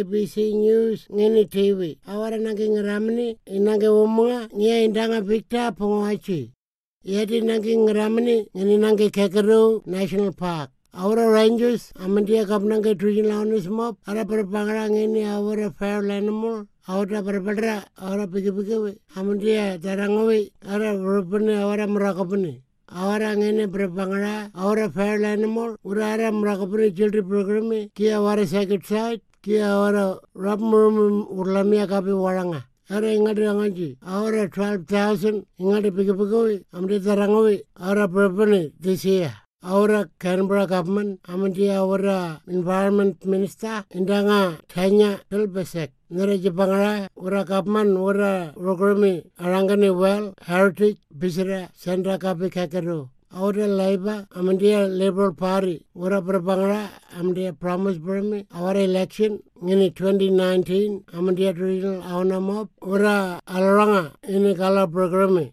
ABC News ngini TV. Awara nangi ngeramni inange umunga ngia indanga Victor Pongoachi. Yadi nangi ngeramni ngini nangi Kekero National Park. Awara rangers amandia kap nangi regional owners mob. Ara perpangara ngini awara feral animal. Awara perpadra awara pigi-pigi Amandia tarangawi. Ara rupani awara merakapani. Awara ngene berpangara awara feral animal urara merakapani children program kia awara second side kia awara rapmurum urlamia kapi waranga Ara ingadi angaji, awara 12,000 ingadi pigi-pigi amdi tarangawi, awara berpani this year. Awara Canberra government, amdi awara environment minister, indanga Tanya Pilbesek. Nere Jepangara, ura government, ura programi, arangani well, heritage, bisira, sendra kapi kakaru. Awara Labour, amandia Liberal Party, ura Prabangara, amandia Promise Burmi, awara election, ngini 2019, amandia regional awana mob, ura Alaranga, ini kala programi.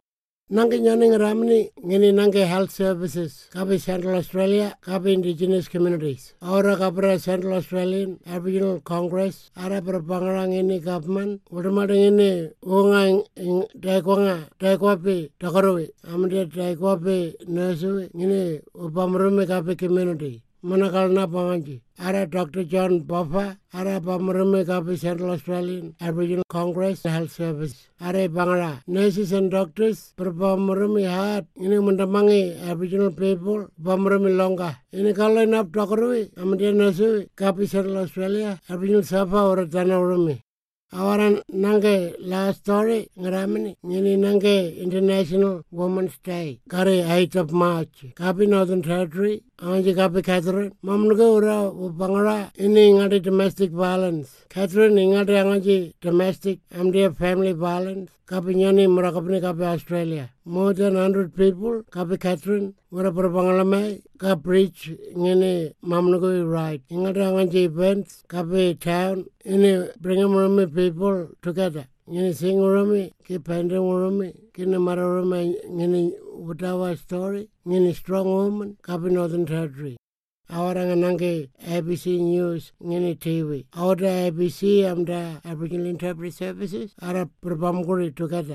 Nange nyaning ramni ngini nange health services kapi Central Australia kapi indigenous communities. Aura kapra Central Australian Aboriginal Congress ara perpangarang ini government udamadang ini unga daikwanga daikwapi dakarowi amde daikwapi nursewi ngini upamrumi kapi community. Manakal na panganji. Ara Dr. John Boffa, ara pamarame kapi Central Australian Aboriginal Congress Health Service. Ara bangara nurses and doctors berpamarame hat ini mendamangi Aboriginal people pamarame longa. Ini kalau nap dokorwi amadia nurse kapi Central Australia Aboriginal Safa ora tanah urumi. Awaran nange last story ngaramini ngini nange International Women's Day kare 8th of March kapi Northern Territory anji kapi Catherine mamnuga ura upangara ini ngadi domestic violence. Catherine ingadi angaji domestic amdia family violence. Kapi nyani murakapni kapi Australia. More than 100 people kapi Catherine ura perpangalame ka preach ngini mamnuga right. Ingadi angaji events kapi town ini bring people together ngini sing urami ki pending urami kini mara urami ngini utawa story ngini strong woman kapi northern territory awaranga nange ABC News ngini TV. Awada ABC amda Aboriginal Interpreter Services ara perbamguri together.